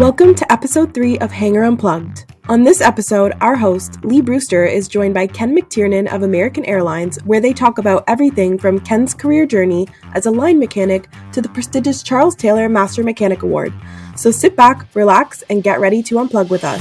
Welcome to episode three of Hangar Unplugged. On this episode, our host, Lee Brewster, is joined by Ken McTiernan of American Airlines, where they talk about everything from Ken's career journey as a line mechanic to the prestigious Charles Taylor Master Mechanic Award. So sit back, relax, and get ready to unplug with us.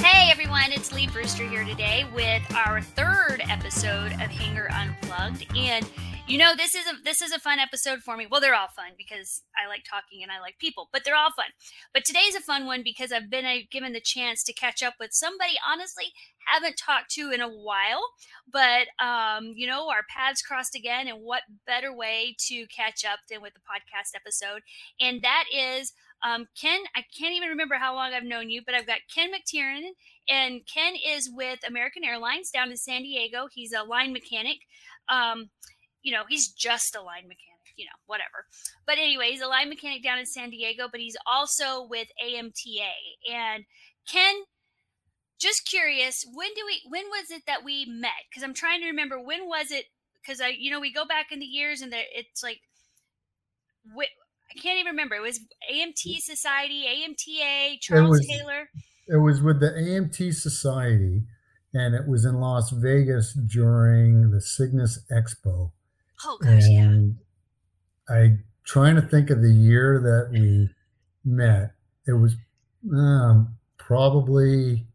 Hey everyone, it's Lee Brewster here today with our third episode of Hangar Unplugged. And you know, this is a this is a fun episode for me. Well, they're all fun because I like talking and I like people, but they're all fun. But today's a fun one because I've been uh, given the chance to catch up with somebody honestly haven't talked to in a while, but um, you know, our paths crossed again, and what better way to catch up than with the podcast episode? And that is um, Ken. I can't even remember how long I've known you, but I've got Ken McTiernan, and Ken is with American Airlines down in San Diego. He's a line mechanic. Um, you know, he's just a line mechanic, you know, whatever. But anyway, he's a line mechanic down in San Diego, but he's also with AMTA. And Ken, just curious, when do we when was it that we met? Because I'm trying to remember when was it because I you know, we go back in the years and it's like I can't even remember. It was AMT Society, AMTA, Charles it was, Taylor. It was with the AMT Society and it was in Las Vegas during the Cygnus Expo. Oh gosh, and yeah. I trying to think of the year that we met. It was um, probably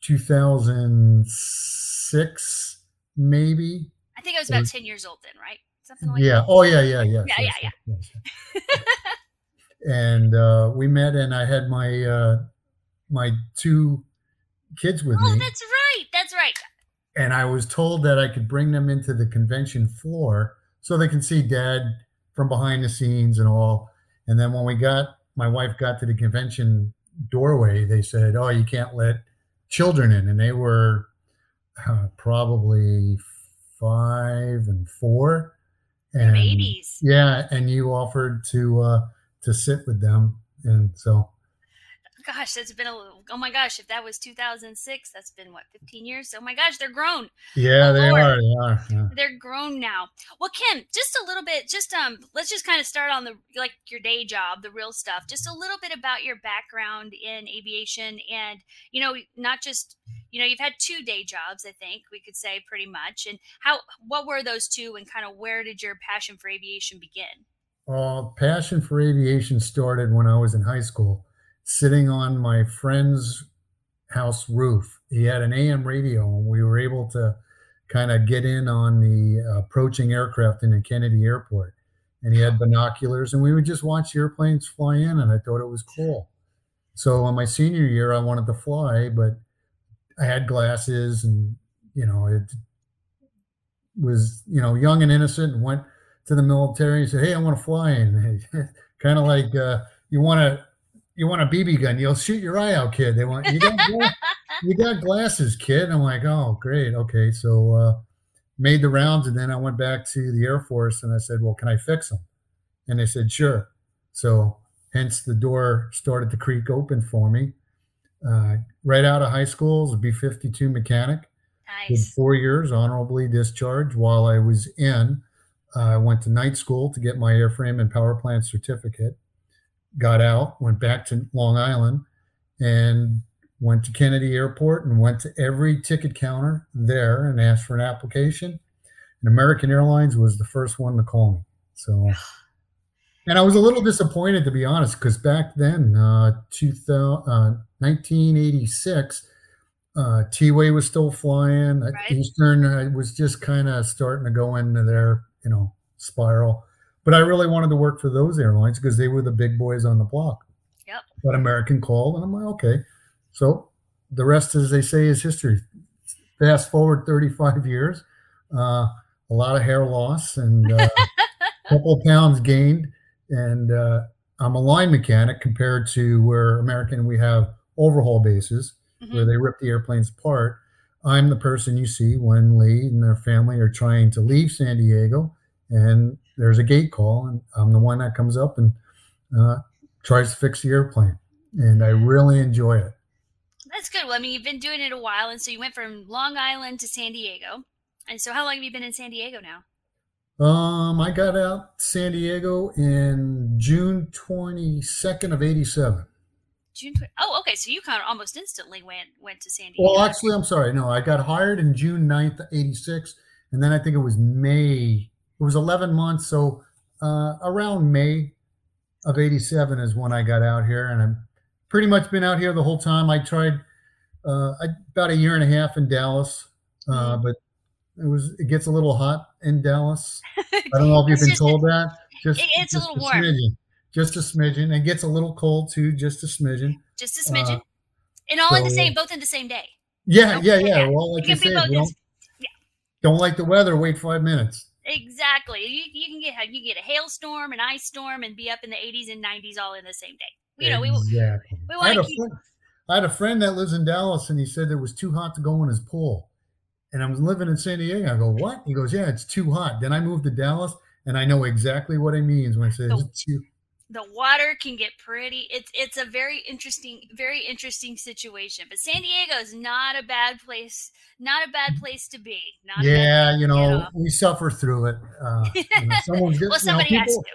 2006, maybe. I think I was about or, 10 years old then, right? Something like yeah. That. Oh yeah, yeah, yeah. Yeah, yeah, yeah. And uh, we met, and I had my uh, my two kids with oh, me. Oh, that's right. That's right and I was told that I could bring them into the convention floor so they can see dad from behind the scenes and all. And then when we got my wife got to the convention doorway, they said, "Oh, you can't let children in," and they were uh, probably five and four. And, babies. Yeah, and you offered to uh, to sit with them, and so gosh, that's been a oh my gosh, if that was 2006, that's been what 15 years. Oh my gosh, they're grown. Yeah, oh, they are. They are. Yeah. They're grown now. Well, Kim, just a little bit. Just um, let's just kind of start on the like your day job, the real stuff. Just a little bit about your background in aviation, and you know, not just you know, you've had two day jobs. I think we could say pretty much. And how what were those two, and kind of where did your passion for aviation begin? Well, passion for aviation started when I was in high school sitting on my friend's house roof. He had an AM radio, and we were able to kind of get in on the approaching aircraft in the Kennedy Airport. And he had binoculars, and we would just watch airplanes fly in, and I thought it was cool. So on my senior year, I wanted to fly, but I had glasses, and you know, it was you know young and innocent, and went to the military and said, "Hey, I want to fly," and kind of like uh, you want to you want a BB gun? You'll shoot your eye out, kid. They want you got you got glasses, kid. I'm like, oh, great, okay. So uh, made the rounds, and then I went back to the Air Force, and I said, well, can I fix them? And they said, sure. So hence the door started to creak open for me. Uh, right out of high school, as a B-52 mechanic. Nice. Did four years honorably discharged. While I was in, uh, I went to night school to get my airframe and power plant certificate got out, went back to Long Island, and went to Kennedy Airport and went to every ticket counter there and asked for an application. And American Airlines was the first one to call me. So, and I was a little disappointed to be honest, because back then, uh, 2000, uh, 1986, uh, TWA was still flying. Right. Eastern uh, was just kind of starting to go into their, you know, spiral. But I really wanted to work for those airlines because they were the big boys on the block. Yep. But American called, and I'm like, okay. So the rest, as they say, is history. Fast forward 35 years, uh, a lot of hair loss and uh, a couple pounds gained. And uh, I'm a line mechanic compared to where American we have overhaul bases mm-hmm. where they rip the airplanes apart. I'm the person you see when Lee and their family are trying to leave San Diego and there's a gate call, and I'm the one that comes up and uh, tries to fix the airplane, and I really enjoy it. That's good. Well, I mean, you've been doing it a while, and so you went from Long Island to San Diego, and so how long have you been in San Diego now? Um, I got out San Diego in June 22nd of 87. June. 20, oh, okay. So you kind of almost instantly went went to San Diego. Well, actually, I'm sorry. No, I got hired in June 9th, 86. And then I think it was May. It was 11 months. So uh, around May of 87 is when I got out here. And I've pretty much been out here the whole time. I tried uh, about a year and a half in Dallas, uh, mm-hmm. but it was it gets a little hot in Dallas. I don't know if you've been told that. Just it's just a little a warm. Smidgen, just a smidgen. It gets a little cold too, just a smidgen. Just a smidgen. Uh, and all so, in the same, both in the same day. Yeah, yeah, yeah. Well, like you, you said, don't, yeah. don't like the weather, wait five minutes. Exactly. You, you can get you can get a hailstorm, an ice storm, and be up in the 80s and 90s all in the same day. You know, exactly. we, we want to keep. Friend, I had a friend that lives in Dallas, and he said it was too hot to go in his pool. And I was living in San Diego. I go, what? He goes, yeah, it's too hot. Then I moved to Dallas, and I know exactly what he means when he says it's too. The water can get pretty. It's it's a very interesting, very interesting situation. But San Diego is not a bad place. Not a bad place to be. Not yeah, bad, you, know, you, know, we suffer through it. Uh, you know, someone, well, somebody you know, people, has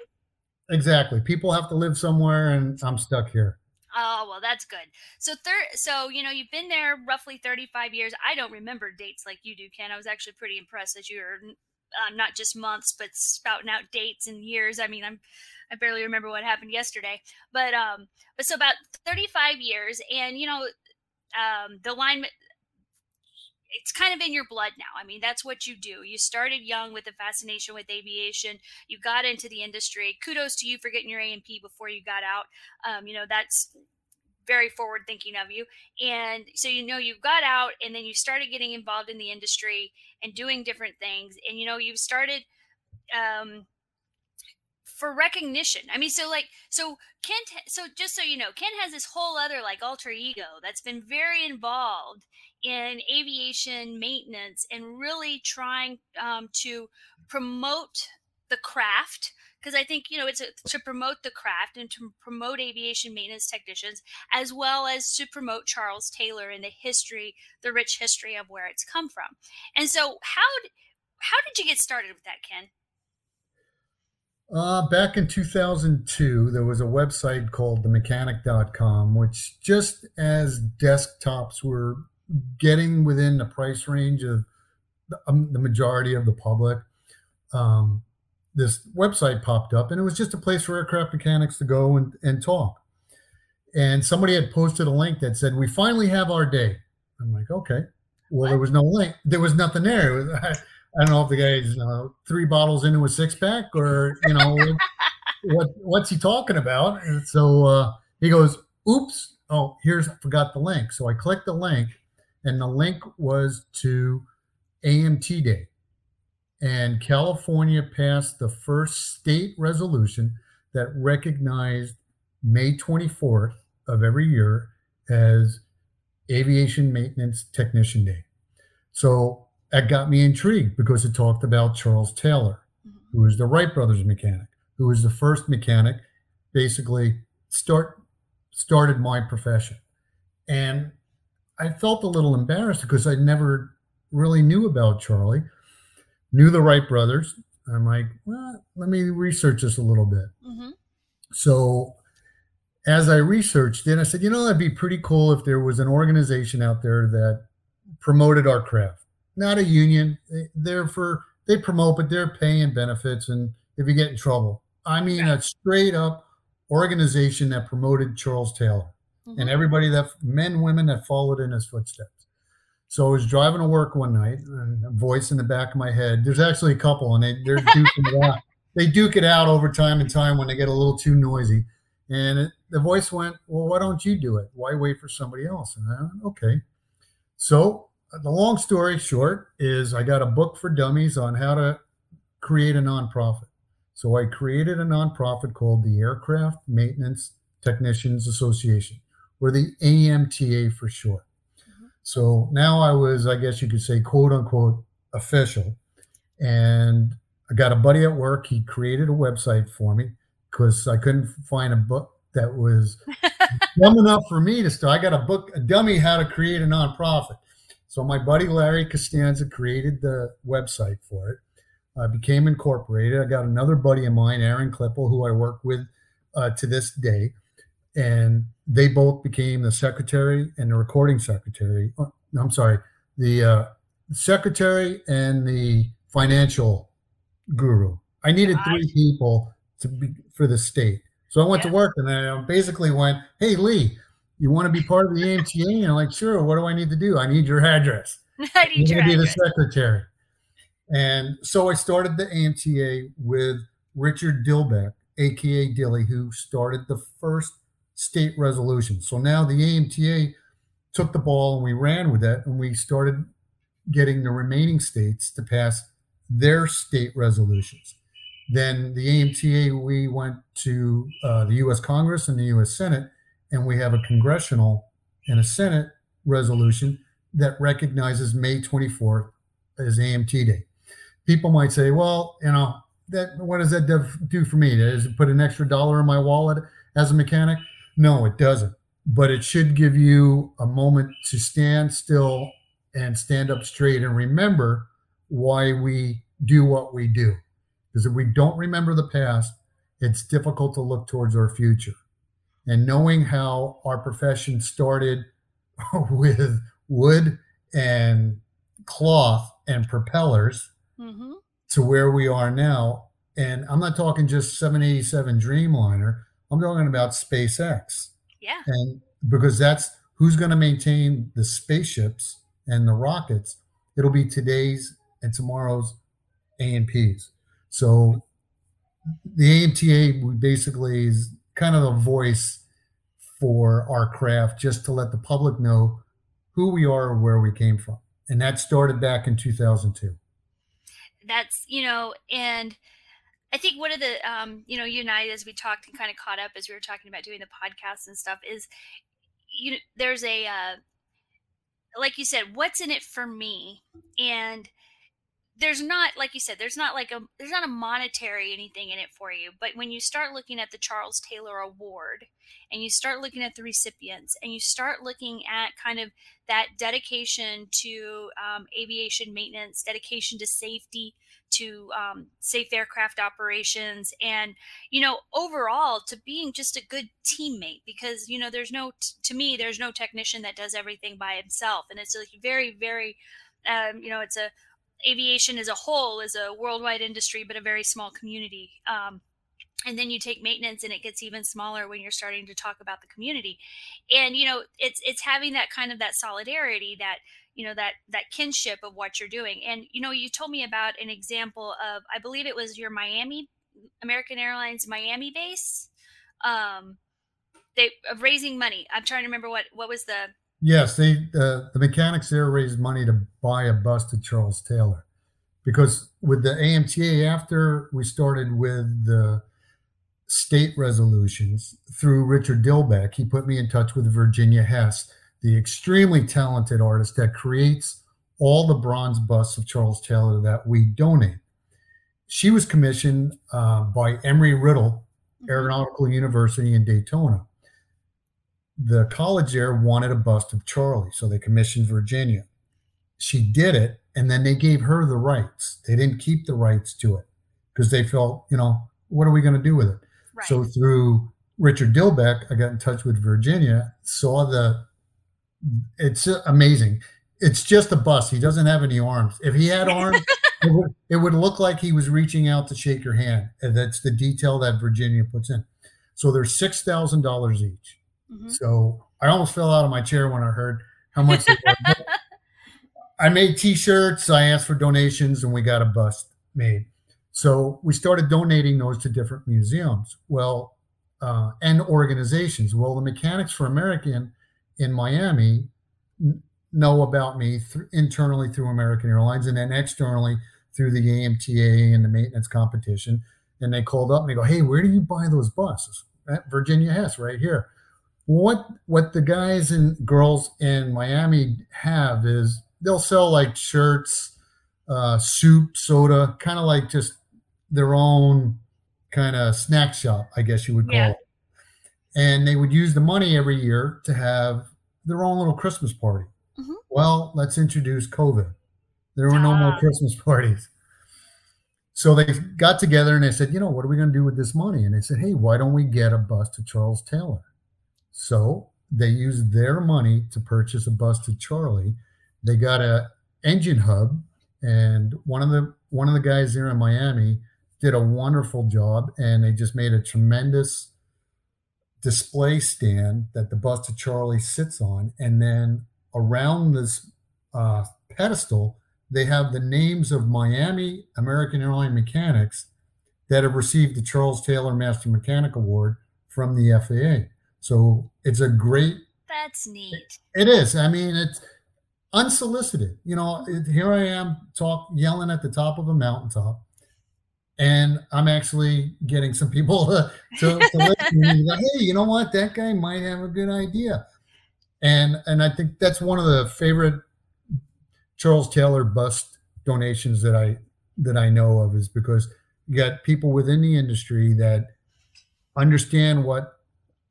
to. Exactly. People have to live somewhere, and I'm stuck here. Oh well, that's good. So third, so you know you've been there roughly thirty-five years. I don't remember dates like you do, Ken. I was actually pretty impressed that you're um, not just months, but spouting out dates and years. I mean, I'm I barely remember what happened yesterday, but um, but so about thirty-five years, and you know, um, the line it's kind of in your blood now. I mean, that's what you do. You started young with a fascination with aviation. You got into the industry. Kudos to you for getting your A&P before you got out. Um, you know, that's very forward thinking of you. And so, you know, you got out and then you started getting involved in the industry and doing different things. And, you know, you've started, um, for recognition. I mean, so like, so Ken, so just so you know, Ken has this whole other like alter ego that's been very involved in aviation maintenance and really trying um, to promote the craft because I think you know it's a, to promote the craft and to promote aviation maintenance technicians as well as to promote Charles Taylor and the history, the rich history of where it's come from. And so, how how did you get started with that, Ken? Uh, back in 2002, there was a website called themechanic.com, which just as desktops were getting within the price range of the, um, the majority of the public, um, this website popped up and it was just a place for aircraft mechanics to go and, and talk. And somebody had posted a link that said, We finally have our day. I'm like, okay. Well, there was no link. There was nothing there. Was, I, don't know if the guy's uh, three bottles into a six pack or, you know, what what's he talking about? And so uh, he goes, Oops. Oh, here's, I forgot the link. So I clicked the link and the link was to AMT Day. And California passed the first state resolution that recognized May 24th of every year as Aviation Maintenance Technician Day. So that got me intrigued because it talked about Charles Taylor, mm-hmm. who was the Wright brothers mechanic, who was the first mechanic, basically start started my profession. And I felt a little embarrassed because I never really knew about Charlie, knew the Wright brothers. I'm like, well, let me research this a little bit. Mm-hmm. So as I researched it, I said, you know, that'd be pretty cool if there was an organization out there that promoted our craft. Not a union. They're for they promote, but they're paying benefits. And if you get in trouble, I mean, a straight up organization that promoted Charles Taylor mm-hmm. and everybody that men, women that followed in his footsteps. So I was driving to work one night, and a voice in the back of my head. There's actually a couple, and they they're duking it out. They duke it out over time and time when they get a little too noisy. And it, the voice went, "Well, why don't you do it? Why wait for somebody else?" And I went, "Okay." So the long story short is, I got a book for dummies on how to create a nonprofit. So I created a nonprofit called the Aircraft Maintenance Technicians Association or the AMTA for short. Mm-hmm. So now I was, I guess you could say, quote unquote, official. And I got a buddy at work. He created a website for me because I couldn't find a book that was dumb enough for me to start. I got a book, a dummy how to create a nonprofit. So my buddy Larry Costanza created the website for it. I became incorporated. I got another buddy of mine, Aaron Klippel, who I work with uh, to this day, and they both became the secretary and the recording secretary. Oh, I'm sorry, the uh, secretary and the financial guru. I needed three people to be for the state. So I went yeah. to work and I basically went, Hey Lee, you want to be part of the AMTA? And I'm like, sure, what do I need to do? I need your address. I need your address. be the secretary. And so I started the AMTA with Richard Dilbeck, aka Dilly, who started the first state resolution. So now the AMTA took the ball and we ran with it and we started getting the remaining states to pass their state resolutions. Then the AMTA, we went to uh, the US Congress and the US Senate, and we have a congressional and a Senate resolution that recognizes May 24th as AMT Day. People might say, well, you know, that what does that do for me? Does it put an extra dollar in my wallet as a mechanic? No, it doesn't. But it should give you a moment to stand still and stand up straight and remember why we do what we do. Because if we don't remember the past, it's difficult to look towards our future. And knowing how our profession started with wood and cloth and propellers mm-hmm. to where we are now. And I'm not talking just 787 Dreamliner, I'm talking about SpaceX. Yeah. And because that's who's going to maintain the spaceships and the rockets, it'll be today's and tomorrow's A&Ps. So the AMTA basically is kind of a voice for our craft just to let the public know who we are or where we came from. And that started back in 2002. That's, you know, and I think one of the, um, you know, you and I, as we talked and kind of caught up as we were talking about doing the podcast and stuff, is, you know, there's a, uh, like you said, what's in it for me? And there's not like you said there's not like a there's not a monetary anything in it for you but when you start looking at the charles taylor award and you start looking at the recipients and you start looking at kind of that dedication to um, aviation maintenance dedication to safety to um, safe aircraft operations and you know overall to being just a good teammate because you know there's no to me there's no technician that does everything by himself and it's a very very um, you know it's a aviation as a whole is a worldwide industry, but a very small community. Um, and then you take maintenance and it gets even smaller when you're starting to talk about the community. And you know it's it's having that kind of that solidarity that you know that that kinship of what you're doing. And you know you told me about an example of i believe it was your miami american airlines miami base. Um they of raising money. I'm trying to remember what what was the Yes, they uh, the mechanics there raised money to buy a bus to Charles Taylor, because with the AMTA after we started with the state resolutions through Richard Dilbeck, he put me in touch with Virginia Hess, the extremely talented artist that creates all the bronze busts of Charles Taylor that we donate. She was commissioned uh, by Embry-Riddle mm-hmm. Aeronautical University in Daytona the college there wanted a bust of Charlie, so they commissioned Virginia. She did it, and then they gave her the rights. They didn't keep the rights to it because they felt, you know, what are we going to do with it? Right. So through Richard Dilbeck, I got in touch with Virginia, saw the. It's amazing. It's just a bust. He doesn't have any arms. If he had arms, it, would, it would look like he was reaching out to shake your hand. And that's the detail that Virginia puts in. So they're six thousand dollars each. Mm-hmm. So I almost fell out of my chair when I heard how much I made t-shirts, I asked for donations, and we got a bust made. So we started donating those to different museums. Well, uh, and organizations. Well, the Mechanics for American in Miami n- know about me th- internally through American Airlines and then externally through the AMTA and the maintenance competition. And they called up and they go, Hey, where do you buy those buses? At Virginia Hess, right here what what the guys and girls in Miami have is they'll sell like shirts, uh, soup, soda, kind of like just their own kind of snack shop, I guess you would call yeah. it. And they would use the money every year to have their own little Christmas party. Mm-hmm. Well, let's introduce COVID. There were no more ah. Christmas parties. so they got together and they said, you know, what are we going to do with this money? And they said, hey, why don't we get a bus to Charles Taylor? So they used their money to purchase a bus to Charlie. They got a engine hub, and one of the one of the guys there in Miami did a wonderful job, and they just made a tremendous display stand that the bus to Charlie sits on, and then around this uh, pedestal, they have the names of Miami American Airline mechanics that have received the Charles Taylor Master Mechanic Award from the FAA. So it's a great. That's neat. It is. I mean, it's unsolicited. You know, it, here I am talk yelling at the top of a mountaintop, and I'm actually getting some people to, to, to listen and go, hey, you know what? That guy might have a good idea. And and I think that's one of the favorite Charles Taylor bust donations that I that I know of is because you got people within the industry that understand what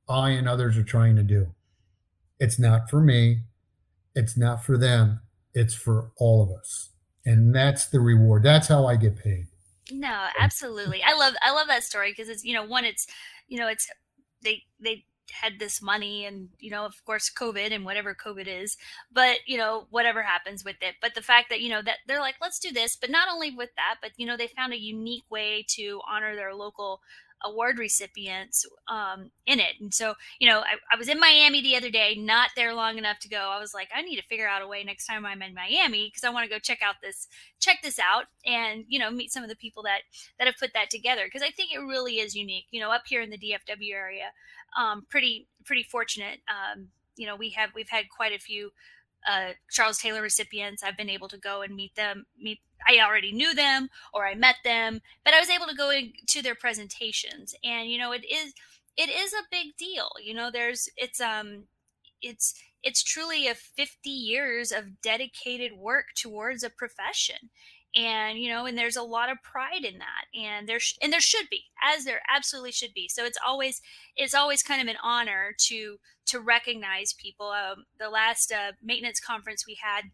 I and others are trying to do. It's not for me, it's not for them, it's for all of us. And that's the reward. That's how I get paid. No, absolutely. I love I love that story because it's you know one it's you know it's they they had this money and you know of course covid and whatever covid is but you know whatever happens with it but the fact that you know that they're like let's do this but not only with that but you know they found a unique way to honor their local award recipients um, in it. And so, you know, I, I, was in Miami the other day, not there long enough to go. I was like, I need to figure out a way next time I'm in Miami because I want to go check out this, check this out, and you know, meet some of the people that that have put that together because I think it really is unique. You know, up here in the DFW area, um, pretty pretty fortunate. Um, you know, we have we've had quite a few uh, Charles Taylor recipients. I've been able to go and meet them, meet I already knew them or I met them, but I was able to go to their presentations. And you know, it is it is a big deal. You know, there's it's um it's it's truly a 50 years of dedicated work towards a profession and you know and there's a lot of pride in that and there sh- and there should be as there absolutely should be so it's always it's always kind of an honor to to recognize people um, the last uh, maintenance conference we had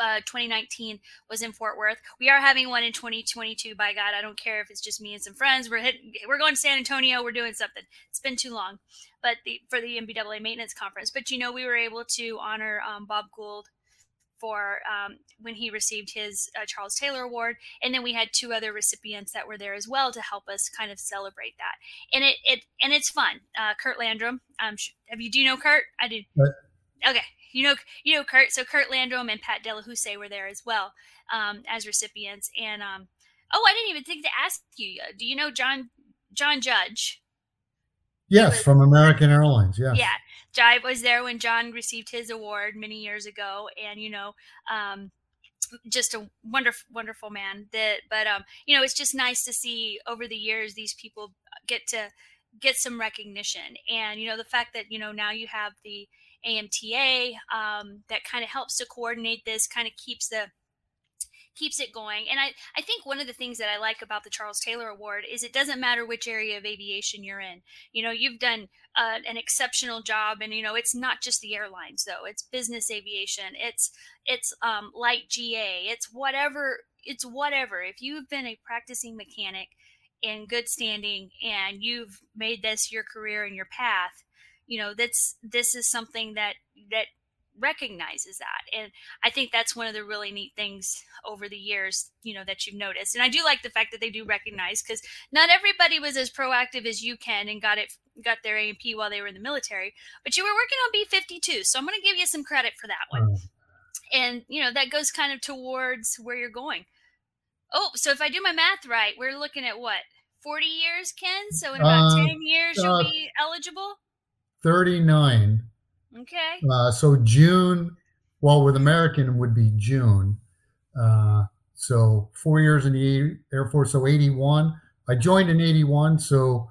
uh, 2019 was in Fort Worth. We are having one in 2022. By God, I don't care if it's just me and some friends. We're hitting, we're going to San Antonio. We're doing something. It's been too long, but the, for the NBAA maintenance conference. But you know, we were able to honor um, Bob Gould for um, when he received his uh, Charles Taylor Award, and then we had two other recipients that were there as well to help us kind of celebrate that. And it it and it's fun. Uh, Kurt Landrum, um, have you do you know Kurt? I do. Okay, you know, you know Kurt. So Kurt Landrum and Pat Delahousse were there as well um, as recipients. And um, oh, I didn't even think to ask you. Uh, do you know John John Judge? Yes, was, from American Airlines. Yeah. Yeah, I was there when John received his award many years ago, and you know. Um, just a wonderful wonderful man that but um you know it's just nice to see over the years these people get to get some recognition and you know the fact that you know now you have the AMTA um, that kind of helps to coordinate this, kind of keeps the keeps it going. And I, I think one of the things that I like about the Charles Taylor Award is it doesn't matter which area of aviation you're in. You know, you've done uh, an exceptional job, and you know, it's not just the airlines though. It's business aviation. It's it's um, light GA. It's whatever. It's whatever. If you've been a practicing mechanic in good standing and you've made this your career and your path, you know that's this is something that that recognizes that. And i think that's one of the really neat things over the years you know that you've noticed. And i do like the fact that they do recognize because not everybody was as proactive as you can and got it got their A&P while they were in the military but you were working on b52 so i'm going to give you some credit for that one. And you know that goes kind of towards where you're going. Oh so if i do my math right we're looking at what 40 years ken? So in about uh, 10 years you'll uh, be eligible 39. Okay. Uh, so June, well, with American would be June. Uh, so four years in the Air Force, so 81. I joined in 81, so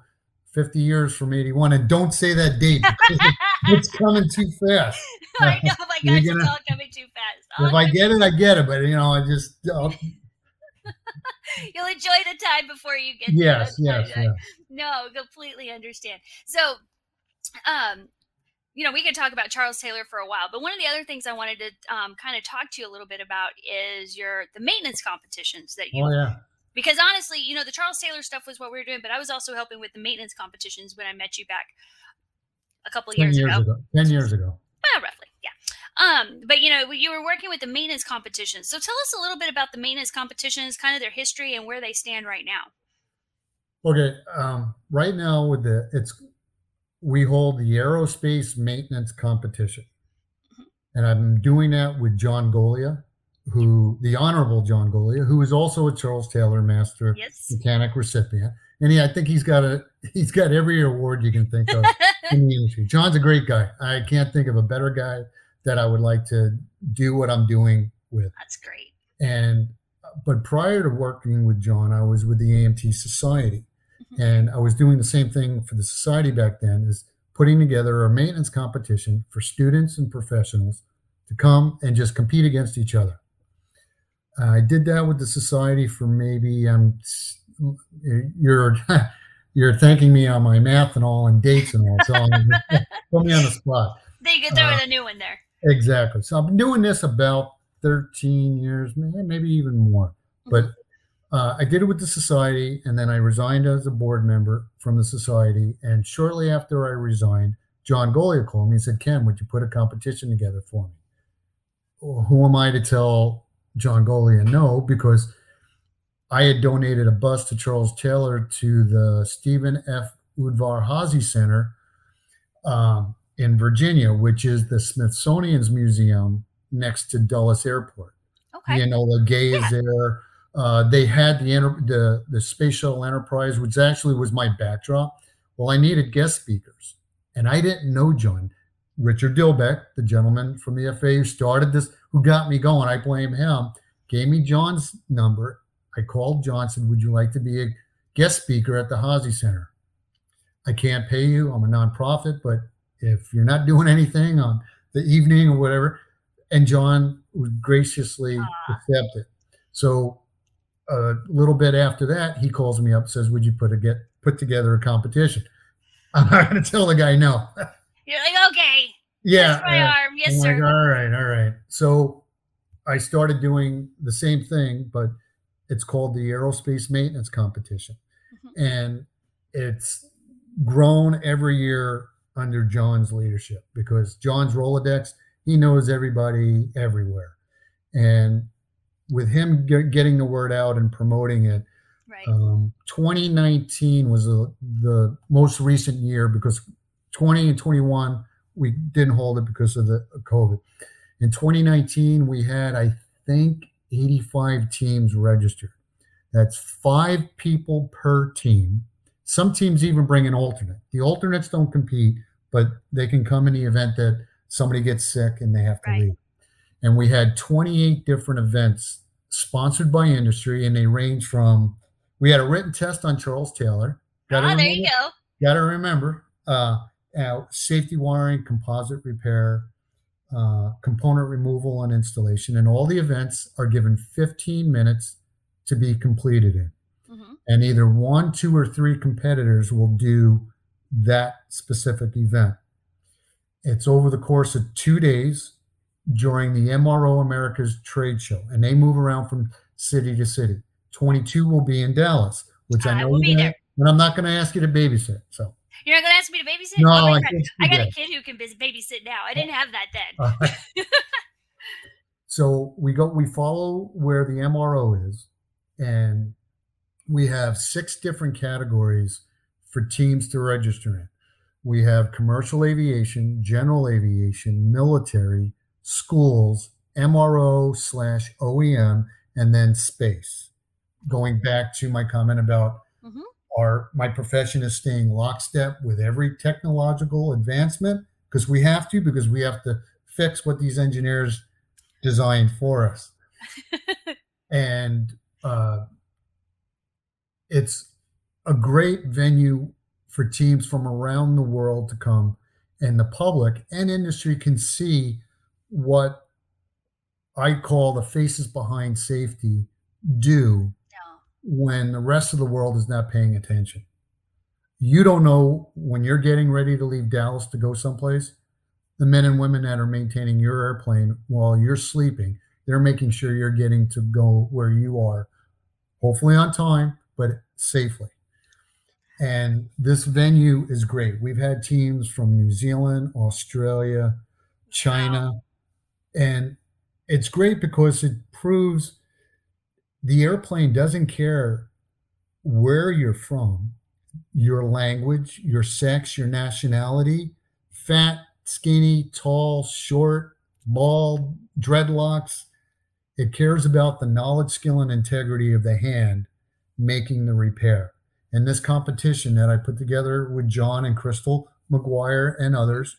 50 years from 81. And don't say that date. it's coming too fast. I know, my gosh, gonna, it's all coming too fast. All if I get it, I get it. But, you know, I just. I'll, You'll enjoy the time before you get yes, Yes, yes. No, completely understand. So um, you know, we could talk about Charles Taylor for a while, but one of the other things I wanted to um, kind of talk to you a little bit about is your the maintenance competitions that you oh, yeah. because honestly, you know, the Charles Taylor stuff was what we were doing, but I was also helping with the maintenance competitions when I met you back a couple of years, years ago. ago. Ten years ago. Well, roughly, yeah. Um, but you know, you were working with the maintenance competitions. So tell us a little bit about the maintenance competitions, kind of their history and where they stand right now. Okay, um, right now with the it's we hold the aerospace maintenance competition, Mhm. and I'm doing that with John Goglia, who the Honorable John Goglia, who is also a Charles Taylor Master Yes. Mechanic recipient, and he, I think he's got a he's got every award you can think of in the industry. John's a great guy. I can't think of a better guy that I would like to do what I'm doing with. That's great. And but prior to working with John, I was with the AMT Society. And I was doing the same thing for the society back then, is putting together a maintenance competition for students and professionals to come and just compete against each other. I did that with the society for maybe um you're you're thanking me on my math and all and dates and all, so put me on the spot. They could throw Uh, in a new one there. Exactly. So I've been doing this about 13 years, maybe even more. But uh, I did it with the society, and then I resigned as a board member from the society. And shortly after I resigned, John Goglia called me and said, Ken, would you put a competition together for me? Well, who am I to tell John Goglia no? Because I had donated a bus to Charles Taylor to the Steven F. Udvar Hazy Center um, in Virginia, which is the Smithsonian's museum next to Dulles Airport. Okay. You know, the gay Yeah. is there. Uh, they had the, the the space shuttle Enterprise, which actually was my backdrop. Well, I needed guest speakers, and I didn't know John Richard Dilbeck, the gentleman from the FAA who started this, who got me going. I blame him. Gave me John's number. I called John. Said, "Would you like to be a guest speaker at the Hazy Center?" I can't pay you. I'm a nonprofit, but if you're not doing anything on the evening or whatever, and John would graciously Ah. accept it. So a little bit after that, he calls me up, says, "Would you put a get put together a competition?" I'm not going to tell the guy no. You're like, okay, yeah, my uh, arm. Yes, I'm like, sir. all right, all right. So I started doing the same thing, but it's called the Aerospace Maintenance Competition. Mhm. And it's grown every year under John's leadership because John's Rolodex, he knows everybody everywhere. And with him ge- getting the word out and promoting it, Right. um, 2019 was the, the most recent year because 20 and 21 we didn't hold it because of the COVID. In 2019, we had I think 85 teams registered. That's five people per team. Some teams even bring an alternate. The alternates don't compete, but they can come in the event that somebody gets sick and they have to Right. leave. And we had 28 different events sponsored by industry, and they range from we had a written test on Charles Taylor. Gotta Ah, there you remember- go. got to remember uh, uh, safety wiring, composite repair, uh, component removal and installation, and all the events are given 15 minutes to be completed in. hmm And either one, two, or three competitors will do that specific event. It's over the course of two days during the MRO America's trade show, and they move around from city to city. 22 will be in Dallas, which I I know will be there. and I'm not going to ask you to babysit. So, You're not going to ask me to babysit? no, Oh I I got a kid who can babysit now. I didn't have that then. Uh, so we go we follow where the MRO is and we have six different categories for teams to register in. We have commercial aviation, general aviation, military, schools, MRO slash OEM, and then space. Going back to my comment about Mhm. our my profession is staying lockstep with every technological advancement because we have to because we have to fix what these engineers designed for us and uh, it's a great venue for teams from around the world to come and the public and industry can see what i call the faces behind safety do No. when the rest of the world is not paying attention. You don't know when you're getting ready to leave Dallas to go someplace, the men and women that are maintaining your airplane while you're sleeping, they're making sure you're getting to go where you are hopefully on time, but safely. And this venue is great. We've had teams from New Zealand, Australia, China, wow. And it's great because it proves the airplane doesn't care where you're from, your language, your sex, your nationality, fat, skinny, tall, short, bald, dreadlocks. It cares about the knowledge, skill, and integrity of the hand making the repair. And this competition that I put together with John and Crystal McGuire and others,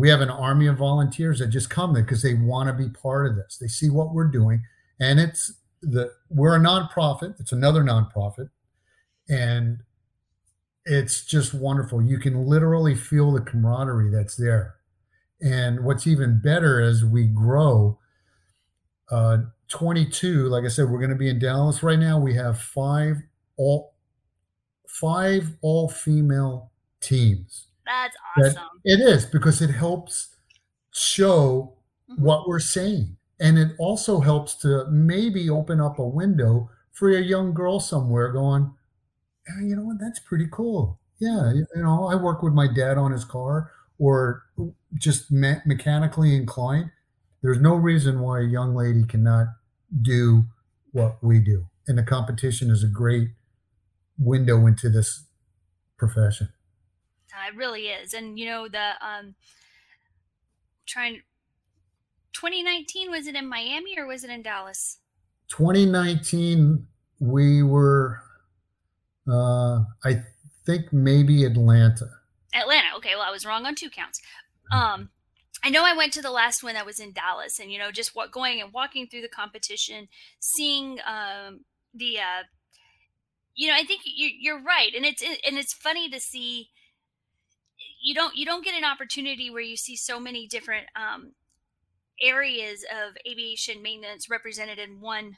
we have an army of volunteers that just come there because they want to be part of this. They see what we're doing, and it's the we're a nonprofit. It's another nonprofit, and it's just wonderful. You can literally feel the camaraderie that's there. And what's even better as we grow, uh, 22, like I said, we're going to be in Dallas right now. We have five all five all female teams. That's awesome. That it is because it helps show mm-hmm. what we're saying. And it also helps to maybe open up a window for a young girl somewhere going, oh, you know what, that's pretty cool. Yeah, you know, I work with my dad on his car or just me- mechanically inclined. There's no reason why a young lady cannot do what we do. And the competition is a great window into this profession. Uh, it really is. And, you know, the um, trying 2019, was it in Miami or was it in Dallas? 2019, we were uh, I think maybe Atlanta. Atlanta. Okay, well, I was wrong on two counts. Um, I know I went to the last one that was in Dallas, and you know, just what going and walking through the competition, seeing um, the, uh, you know, I think you, you're right, and it's and it's funny to see. You don't you don't get an opportunity where you see so many different um, areas of aviation maintenance represented in one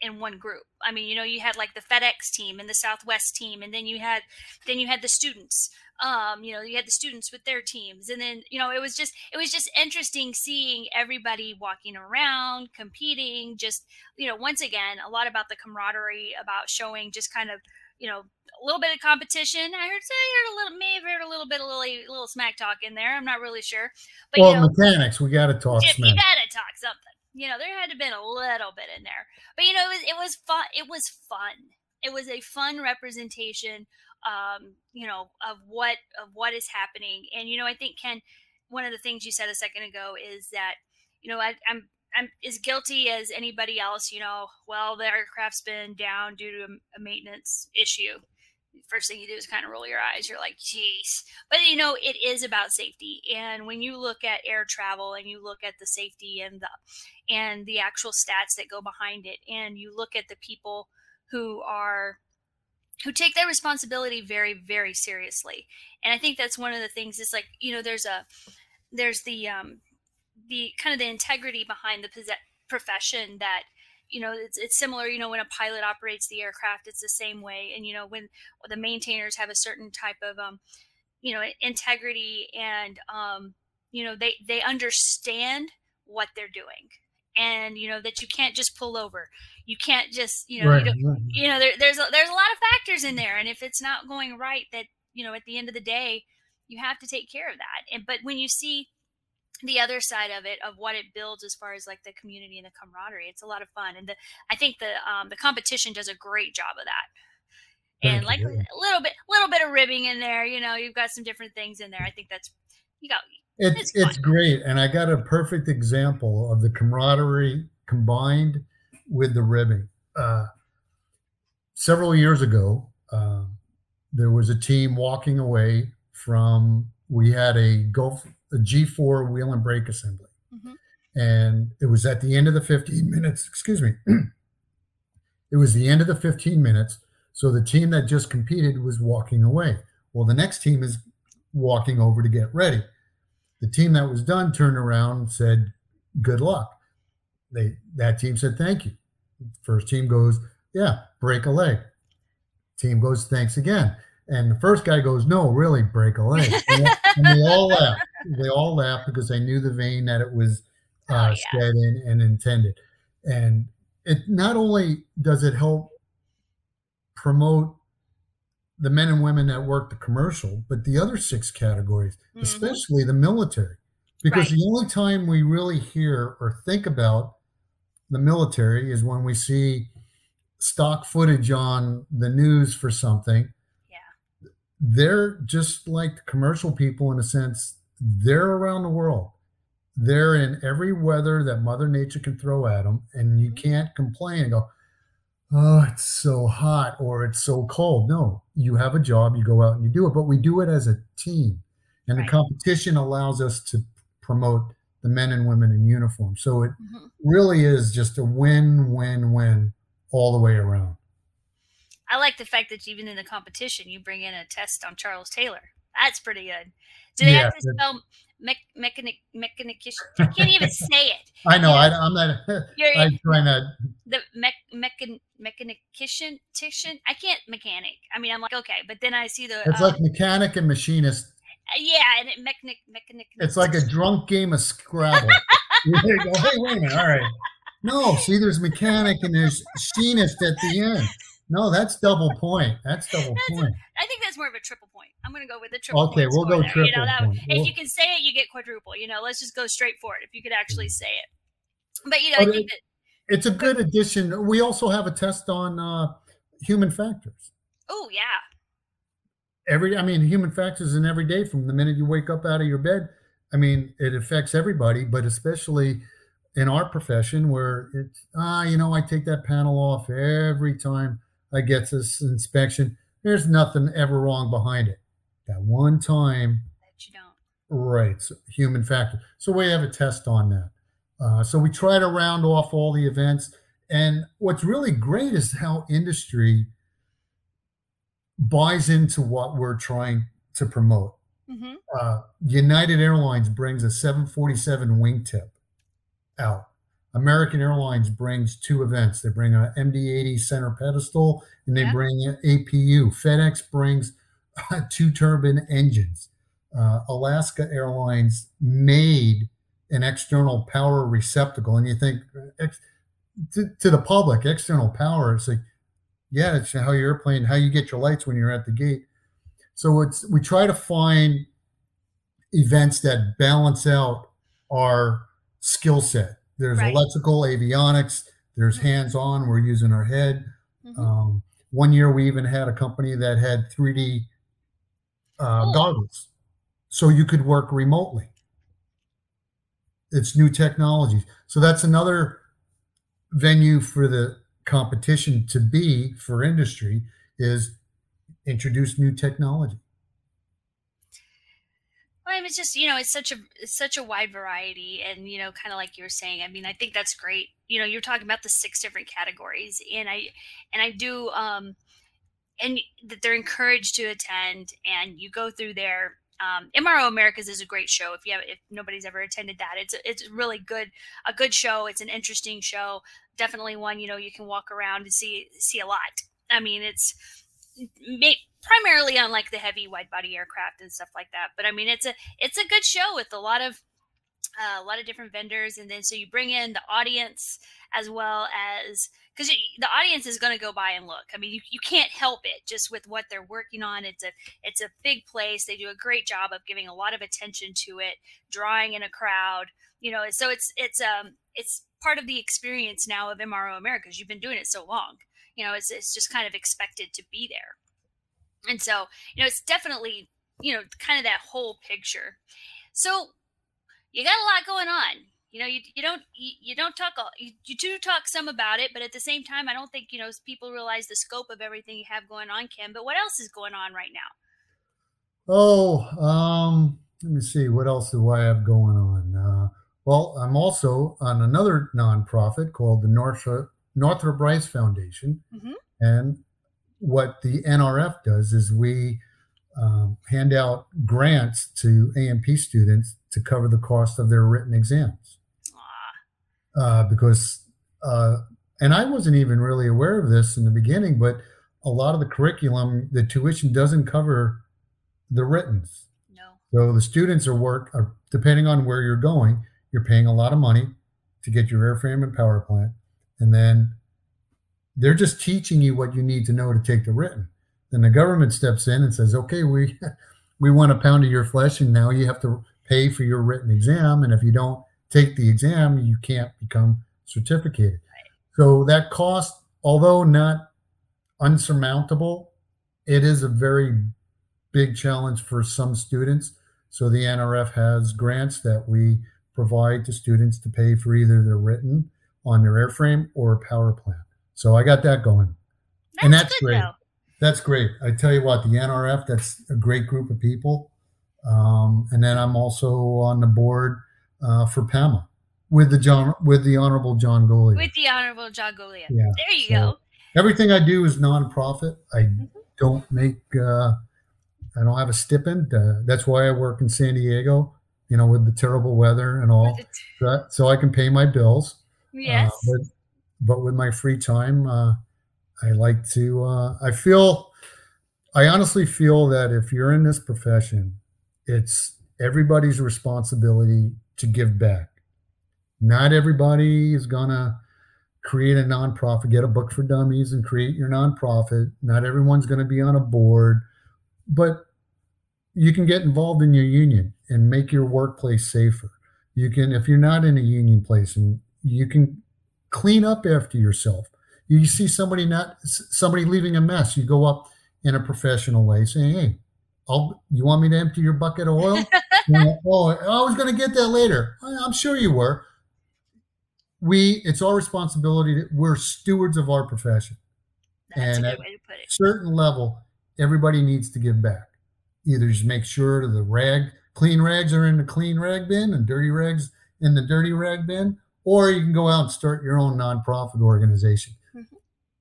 in one group. I mean, you know, you had like the FedEx team and the Southwest team, and then you had then you had the students. Um, you know, you had the students with their teams, and then you know, it was just it was just interesting seeing everybody walking around, competing. Just you know, once again, a lot about the camaraderie, about showing just kind of you know a little bit of competition. I heard say I heard a little, may have heard a little bit of little, little smack talk in there. I'm not really sure. But well, you know, mechanics, we got to talk. You, you got to talk something you know there had to been a little bit in there but you know it was, it was fun it was fun it was a fun representation um you know of what of what is happening and you know i think ken one of the things you said a second ago is that you know I, i'm i'm as guilty as anybody else you know well the aircraft's been down due to a, maintenance issue first thing you do is kind of roll your eyes. You're like, geez. But you know, it is about safety. And when you look at air travel and you look at the safety and the and the actual stats that go behind it, and you look at the people who are who take their responsibility very, very seriously. And I think that's one of the things is like, you know, there's a there's the um the kind of the integrity behind the profession that you know it's, it's similar you know when a pilot operates the aircraft it's the same way. And you know when the maintainers have a certain type of um you know integrity and um you know they they understand what they're doing. And you know that you can't just pull over. You can't just you know right. you, you, know there, there's a, there's a lot of factors in there. And if it's not going right that you know at the end of the day you have to take care of that. And but when you see the other side of it of what it builds as far as like the community and the camaraderie it's a lot of fun and the i think the um the competition does a great job of that. Thank and like you. a little bit little bit of ribbing in there you know you've got some different things in there i think that's you got it's it's, it's great and i got a perfect example of the camaraderie combined with the ribbing. Uh several years ago uh, there was a team walking away from we had a Gulf a G4 wheel and brake assembly. Mm-hmm. And it was at the end of the 15 minutes, excuse me. it was the end of the 15 minutes. So the team that just competed was walking away. Well, the next team is walking over to get ready. The team that was done turned around and said, Good luck. They that team said thank you. First team goes, Yeah, break a leg. Team goes, thanks again. And the first guy goes, "No, really, break a leg." and they all laughed. They all laughed because they knew the vein that it was oh, uh, oh, yeah. said and, and intended. And it not only does it help promote the men and women that work the commercial, but the other six categories, Mhm. especially the military. Because Right. the only time we really hear or think about the military is when we see stock footage on the news for something. Yeah. They're just like the commercial people in a sense, they're around the world. They're in every weather that Mother Nature can throw at them, and you Mhm. can't complain and go, oh, it's so hot or it's so cold. No, you have a job, you go out and you do it, but we do it as a team. And Right. the competition allows us to promote the men and women in uniform. So it Mhm. really is just a win, win, win all the way around. I like the fact that even in the competition, you bring in a test on Charles Taylor. That's pretty good. Do they Yeah, have to spell mech, mechanic mechanic? I can't even say it. I know, Yeah. I, I'm not, You're I'm trying to, the mech mechan mechanician. tician? I can't mechanic. I mean, I'm like okay, but then I see the it's um, like mechanic and machinist. yeah, and it mechanic mechanic. It's like a drunk game of Scrabble. you go, hey, wait a minute, all right. No, see, there's mechanic and there's machinist at the end. No, that's double point. That's double That's point. I think that's more of a triple point. I'm going to go with the triple. Okay, point we'll go there, you know, triple that- point. If We'll- you can say it, you get quadruple. You know, let's just go straight for it. If you could actually say it, but you know, But I think that It's a good addition. We also have a test on uh, human factors. oh yeah, Every, I mean, human factors in every day from the minute you wake up out of your bed. I mean, it affects everybody, but especially in our profession where it's, ah, you know, I take that panel off every time I get this inspection. There's nothing ever wrong behind it. That one time that you don't. Right, so human factor. So we have a test on that. Uh, so we try to round off all the events. And what's really great is how industry buys into what we're trying to promote. hmm Uh, United Airlines brings a 747 wingtip out. American Airlines brings two events. They bring a MD-80 center pedestal and they Yeah. bring an APU. FedEx brings two turbine engines. Uh, Alaska Airlines made an external power receptacle, and you think ex- to, to the public, external power. It's like, yeah, it's how your airplane, how you get your lights when you're at the gate. So it's we try to find events that balance out our skill set. There's Right. electrical, avionics. There's Mhm. hands-on. We're using our head. Mhm. Um, one year we even had a company that had 3D uh, Cool. goggles, so you could work remotely. It's new technologies, so that's another venue for the competition to be for industry is introduce new technology. Mean, it's just you know, it's such a it's such a wide variety, and you know, kind of like you were saying. I mean, I think that's great. You know, you're talking about the six different categories, and I and I do, um, and that they're encouraged to attend, and you go through there. Um, MRO Americas is a great show. If you have, if nobody's ever attended that, it's it's really good, a good show. It's an interesting show. Definitely one you know you can walk around and see see a lot. I mean, it's primarily on like the heavy wide body aircraft and stuff like that. But I mean, it's a it's a good show with a lot of uh, a lot of different vendors, and then so you bring in the audience as well as because the audience is going to go by and look. I mean, you, you can't help it just with what they're working on. It's a it's a big place. They do a great job of giving a lot of attention to it, drawing in a crowd. You know, so it's it's um it's part of the experience now of MRO Americas. You've been doing it so long. You know, it's it's just kind of expected to be there. And so, you know, it's definitely, you know, kind of that whole picture. So you got a lot going on. You know, you, you don't you, you don't talk all, you, you do talk some about it, but at the same time, I don't think you know people realize the scope of everything you have going on, Kim. But what else is going on right now? Oh, um, let me see. What else do I have going on? Uh, well, I'm also on another nonprofit called the Northrop, Northrop Rice Foundation. Mhm. And what the NRF does is we um, hand out grants to A&P students to cover the cost of their written exams. Aw, Uh, because, uh, and I wasn't even really aware of this in the beginning, but a lot of the curriculum, the tuition doesn't cover the writtens. no, So the students are work, are, depending on where you're going, you're paying a lot of money to get your airframe and power plant, and then they're just teaching you what you need to know to take the written. Then the government steps in and says, okay, we we want a pound of your flesh, and now you have to pay for your written exam. And if you don't take the exam, you can't become certificated. So that cost, although not unsurmountable, it is a very big challenge for some students. So the NRF has grants that we provide to students to pay for either their written on their airframe or a power plant. So I got that going. That's and that's great. though. That's great. I tell you what, the NRF, that's a great group of people. Um, and then I'm also on the board uh, for PAMA with the John with the Honorable John Goglia. With the Honorable John Goglia. Yeah, There you so- go. Everything I do is nonprofit. I Mhm. don't make. Uh, I don't have a stipend. Uh, that's why I work in San Diego. You know, with the terrible weather and all, it- so, that- so I can pay my bills. Yes. Uh, but, but with my free time, uh, I like to. Uh, I feel. I honestly feel that if you're in this profession, it's everybody's responsibility to give back. Not everybody is gonna create a nonprofit, get a book for dummies, and create your nonprofit. Not everyone's gonna be on a board, but you can get involved in your union and make your workplace safer. You can, if you're not in a union place, and you can clean up after yourself. You see somebody not somebody leaving a mess, you go up in a professional way, saying, "Hey, I'll, you want me to empty your bucket of oil?" Oh, I was going to get that later. "I- I'm sure you were. We, it's our responsibility. To, we're stewards of our profession. That's and a at- good way to put it. certain level, everybody needs to give back. Either just make sure the rag, clean rags are in the clean rag bin and dirty rags in the dirty rag bin, or you can go out and start your own nonprofit organization. Mhm.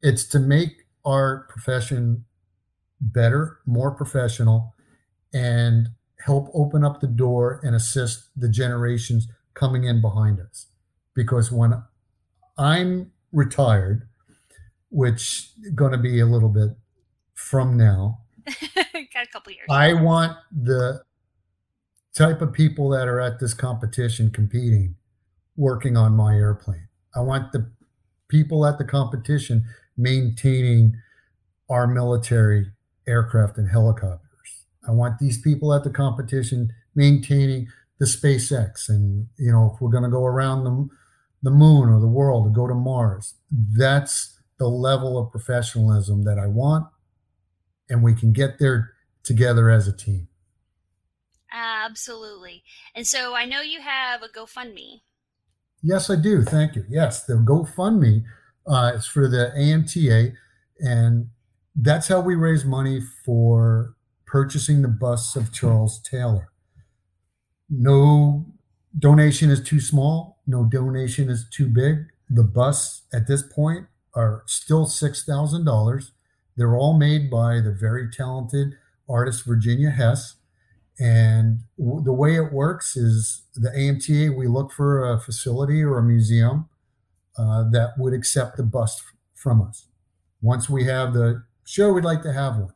It's to make our profession better, more professional, and help open up the door and assist the generations coming in behind us. Because when I'm retired, which going to be a little bit from now, Got a couple years. I want the type of people that are at this competition competing working on my airplane. I want the people at the competition maintaining our military aircraft and helicopters. I want these people at the competition maintaining the SpaceX and you know if we're going to go around the the moon or the world to go to Mars. That's the level of professionalism that I want and we can get there together as a team. Absolutely. And so I know you have a GoFundMe. Yes, I do. Thank you. Yes, the GoFundMe uh, is for the AMTA, and that's how we raise money for purchasing the bus of Charles Taylor. No donation is too small. No donation is too big. The busts at this point are still six thousand dollars. They're all made by the very talented artist Virginia Hess. And w- the way it works is the AMTA, we look for a facility or a museum uh, that would accept the bust f- from us. Once we have the sure, we'd like to have one.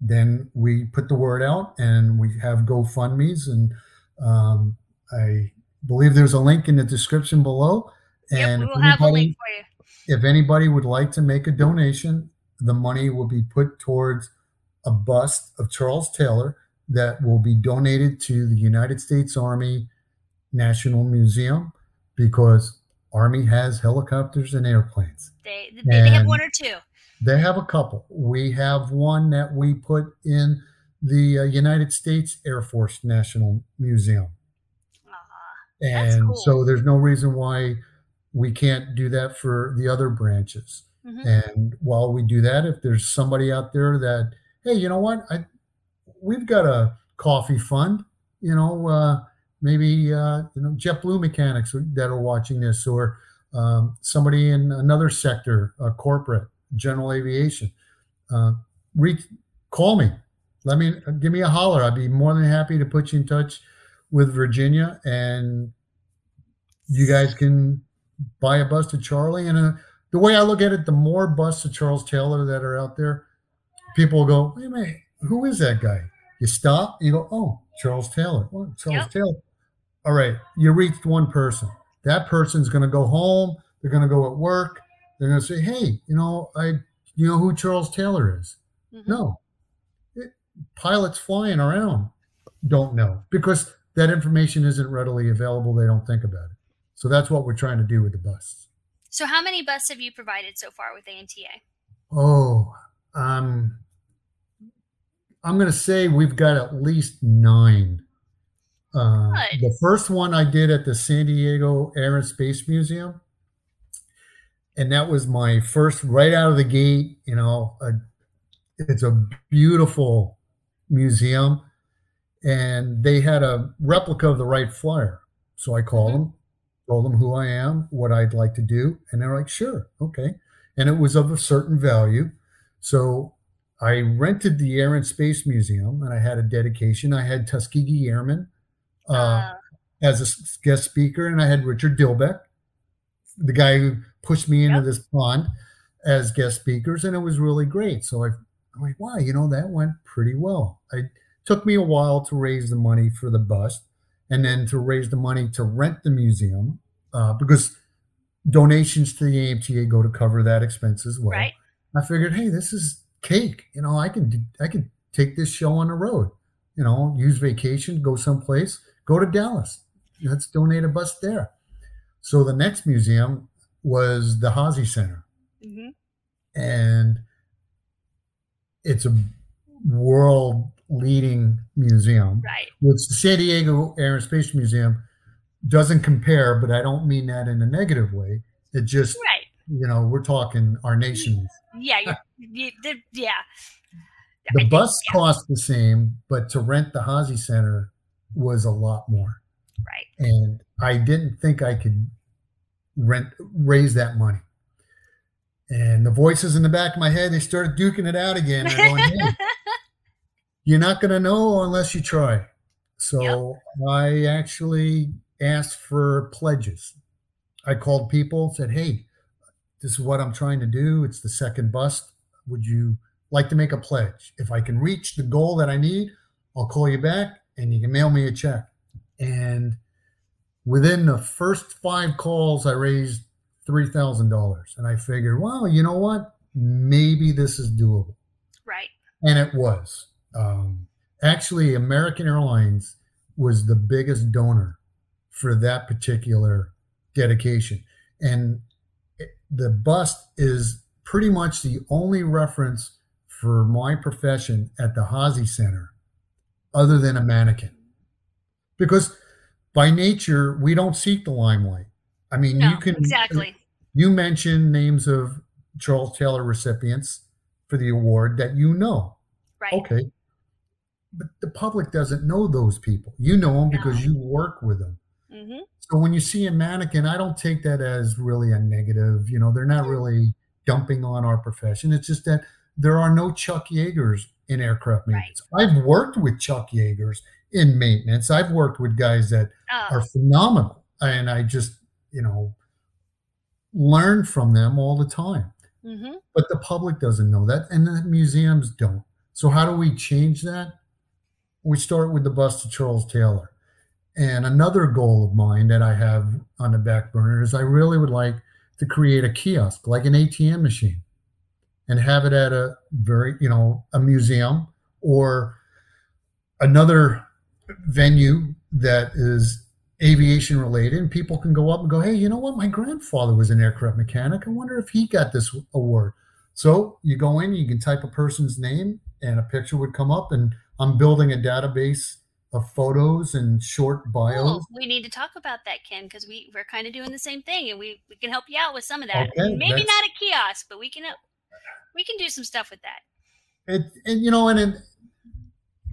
Then we put the word out and we have GoFundMe's. And um, I believe there's a link in the description below. Yep, And we if will have a anybody- link for you. if anybody would like to make a donation, the money will be put towards a bust of Charles Taylor that will be donated to the United States Army National Museum because Army has helicopters and airplanes. They, they, they have one or two. They have a couple. We have one that we put in the uh, United States Air Force National Museum. That's And cool. so there's no reason why we can't do that for the other branches. mhm. And while we do that, if there's somebody out there that, hey, you know what, I, we've got a coffee fund, you know, uh, maybe uh, you know JetBlue mechanics that are watching this, or um, somebody in another sector, uh, corporate, general aviation, uh, reach, call me, let me give me a holler. I'd be more than happy to put you in touch with Virginia, and you guys can buy a bus to Charlie. And a the way I look at it, the more busts of Charles Taylor that are out there, people will go, wait a minute, who is that guy? You stop, you go, oh, Charles Taylor. Oh, Charles Yep. Taylor. All right, you reached one person. That person's going to go home. They're going to go at work. They're going to say, "Hey, you know, I, you know who Charles Taylor is?" Mhm. No, It- pilots flying around don't know because that information isn't readily available. They don't think about it. So that's what we're trying to do with the busts. So, how many busts have you provided so far with AMTA? Oh, um, I'm going to say we've got at least nine. Uh, the first one I did at the San Diego Air and Space Museum, and that was my first right out of the gate. You know, a, it's a beautiful museum, and they had a replica of the Wright Flyer. So I called Mhm. them, told them who I am, what I'd like to do, and they're like, "Sure, okay." And it was of a certain value, so I rented the Air and Space Museum, and I had a dedication. I had Tuskegee Airmen uh, Uh, as a guest speaker, and I had Richard Dilbeck, the guy who pushed me into Yep. this pond, as guest speakers, and it was really great. So I, I'm like, wow, you know, that went pretty well. It took me a while to raise the money for the bust, and then to raise the money to rent the museum, uh, because donations to the AMTA go to cover that expense as well. right. I figured, hey, this is cake. You know, I can I can take this show on the road. You know, use vacation, go someplace, go to Dallas. Let's donate a bus there. So the next museum was the Hazy Center, hmm and it's a world leading museum. Right. Which the San Diego Air and Space Museum doesn't compare, but I don't mean that in a negative way. It just, Right. you know, we're talking our nation's Yeah. You, the, yeah. I The think- bus yeah, cost the same, but to rent the Hazy Center was a lot more. Right. And I didn't think I could rent raise that money. And the voices in the back of my head, they started duking it out again. Going, hey, you're not going to know unless you try. So I actually asked for pledges. I called people, said, hey, this is what I'm trying to do. It's the second bust. Would you like to make a pledge? If I can reach the goal that I need, I'll call you back and you can mail me a check. And within the first five calls, I raised $3,000. And I figured, well, you know what? Maybe this is doable right. and it was. Um, actually, American Airlines was the biggest donor for that particular dedication, and the bust is pretty much the only reference for my profession at the Hazy Center, other than a mannequin, because by nature we don't seek the limelight. I mean, No, you can exactly. you mentioned names of Charles Taylor recipients for the award that you know. Right. Okay. But the public doesn't know those people. You know them because you work with them. hmm So when you see a mannequin, I don't take that as really a negative. You know, they're not really dumping on our profession. It's just that there are no Chuck Yeagers in aircraft maintenance. I've worked with Chuck Yeagers in maintenance. I've worked with guys that Oh, are phenomenal. And I just, you know, learn from them all the time. hmm But the public doesn't know that, and the museums don't. So, how do we change that? We start with the bust of Charles Taylor. And another goal of mine that I have on the back burner is I really would like to create a kiosk, like an ATM machine, and have it at a very, you know, a museum or another venue that is aviation related and people can go up and go hey you know what? My grandfather was an aircraft mechanic. I wonder if he got this award. So you go in you can type a person's name and a picture would come up and i'm building a database of photos and short bios Cool. We need to talk about that, Ken, because we we're kind of doing the same thing, and we we can help you out with some of that. Okay, Maybe not a kiosk, but we can help. We can do some stuff with that. it, and you know and it,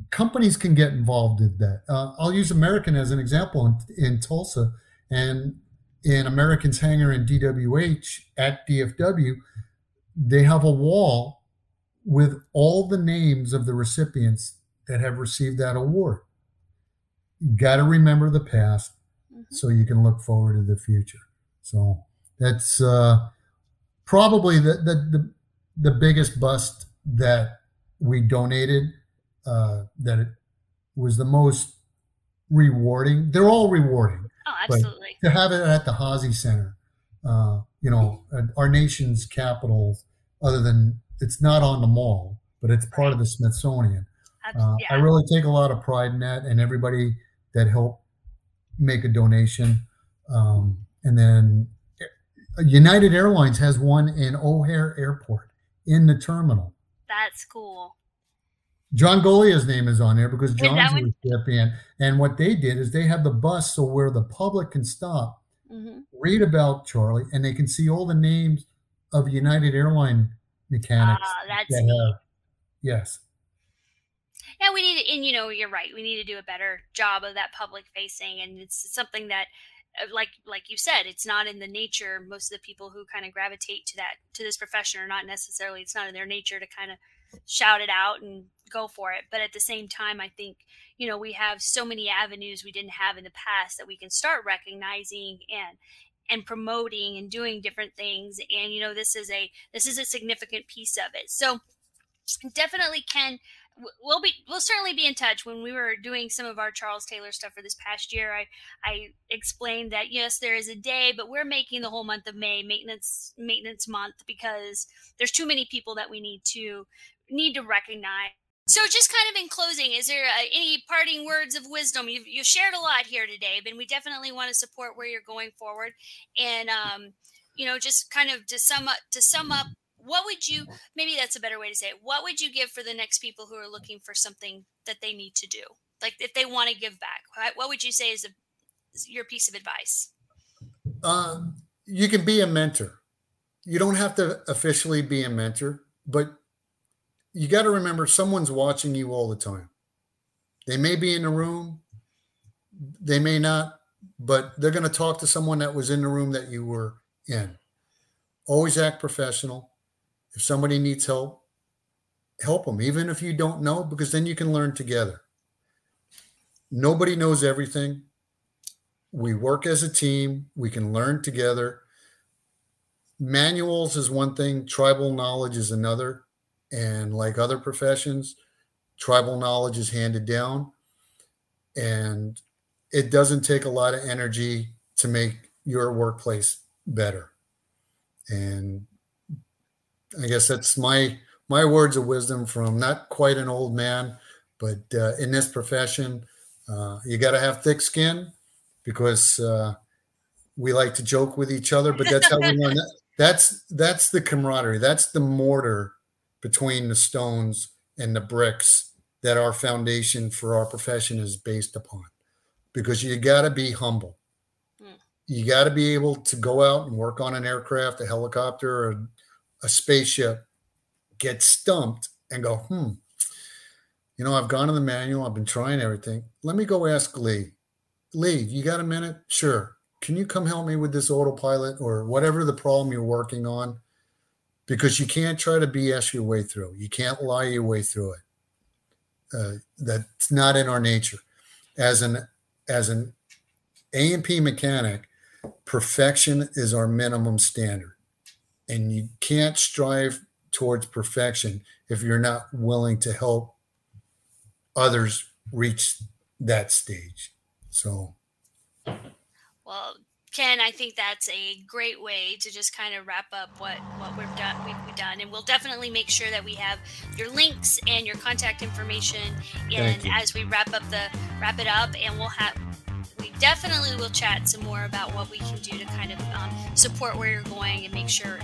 companies can get involved in that uh, i'll use american as an example in, in tulsa and in american's hangar in dwh at dfw they have a wall with all the names of the recipients that have received that award you got to remember the past Mhm. so you can look forward to the future so that's uh, probably the, the the the biggest bust that we donated uh, that it was the most rewarding. They're all rewarding. Oh, absolutely. To have it at the Hazy Center, uh, you know, our nation's capital, other than it's not on the mall, but it's part of the Smithsonian. Uh, yeah. I really take a lot of pride in that, and everybody that help make a donation. Um, and then uh, United Airlines has one in O'Hare Airport in the terminal. That's cool. John Goglia's name is on there because John's a recipient. And what they did is they have the bus so where the public can stop, mm-hmm. read about Charlie, and they can see all the names of United Airline mechanics. Ah, that's that. Have, yes. Yeah, we need, and you know, you're right. We need to do a better job of that public facing, and it's something that uh, like like you said it's not in the nature most of the people who kind of gravitate to that to this profession are not necessarily it's not in their nature to kind of shout it out and go for it but at the same time i think you know we have so many avenues we didn't have in the past that we can start recognizing and and promoting and doing different things and you know this is a this is a significant piece of it so definitely can we'll be we'll certainly be in touch when we were doing some of our Charles Taylor stuff for this past year. I I explained that yes, there is a day, but we're making the whole month of May maintenance maintenance month because there's too many people that we need to need to recognize. So, just kind of in closing, is there uh, any parting words of wisdom? You've, you've shared a lot here today, but we definitely want to support where you're going forward, and um, you know, just kind of to sum up to sum up what would you maybe that's a better way to say it what would you give for the next people who are looking for something that they need to do? Like if they want to give back what would you say is, a, is your piece of advice? Uh, you can be a mentor. You don't have to officially be a mentor but you got to remember someone's watching you all the time. They may be in the room they may not but they're going to talk to someone that was in the room that you were in. Always act professional if somebody needs help, help them, even if you don't know, because then you can learn together. Nobody knows everything. We work as a team, we can learn together. Manuals is one thing, tribal knowledge is another. And like other professions, tribal knowledge is handed down. And it doesn't take a lot of energy to make your workplace better. And I guess that's my my words of wisdom from not quite an old man, but uh, in this profession, uh, you got to have thick skin because uh, we like to joke with each other. But that's how we learn. That. That's that's the camaraderie. That's the mortar between the stones and the bricks that our foundation for our profession is based upon. Because you got to be humble. Mm. You got to be able to go out and work on an aircraft, a helicopter, or a spaceship, get stumped, and go, hmm, you know, I've gone in the manual, I've been trying everything. Let me go ask Lee. Lee, you got a minute? Sure. Can you come help me with this autopilot or whatever the problem you're working on? Because you can't try to BS your way through. You can't lie your way through it. Uh, that's not in our nature. As an as an A&P mechanic, perfection is our minimum standard and you can't strive towards perfection if you're not willing to help others reach that stage. So, well, Ken, I think that's a great way to just kind of wrap up what what we've done. We've, done, and we'll definitely make sure that we have your links and your contact information. And as we wrap up the wrap it up, and we'll have definitely will chat some more about what we can do to kind of um, support where you're going and make sure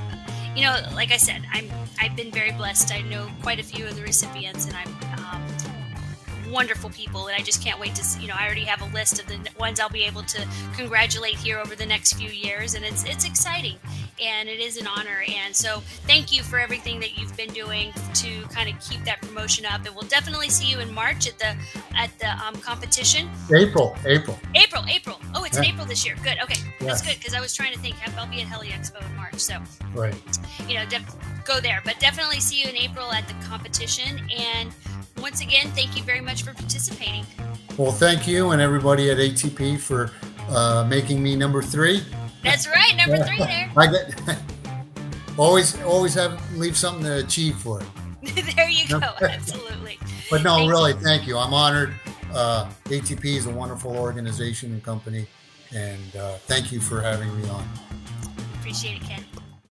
you know like i said i'm i've been very blessed. I know quite a few of the recipients and i'm um, wonderful people and i just can't wait to see, you know i already have a list of the ones i'll be able to congratulate here over the next few years and it's it's exciting and it is an honor. And so thank you for everything that you've been doing to kind of keep that promotion up. And we'll definitely see you in march at the at the um, competition. April april. April april. Oh it's yeah. in april this year. Good. Okay. Yeah. that's good because i was trying to think i'll be at heli expo in march. So right. you know def- go there. But definitely see you in april at the competition. And once again, thank you very much for participating. Well, thank you and everybody at ATP for uh, making me number three. That's right, number three there. I get always always have leave something to achieve for it. there you go, absolutely. but no, thank really, you. thank you. I'm honored. Uh, ATP is a wonderful organization and company, and uh, thank you for having me on. appreciate it, Ken.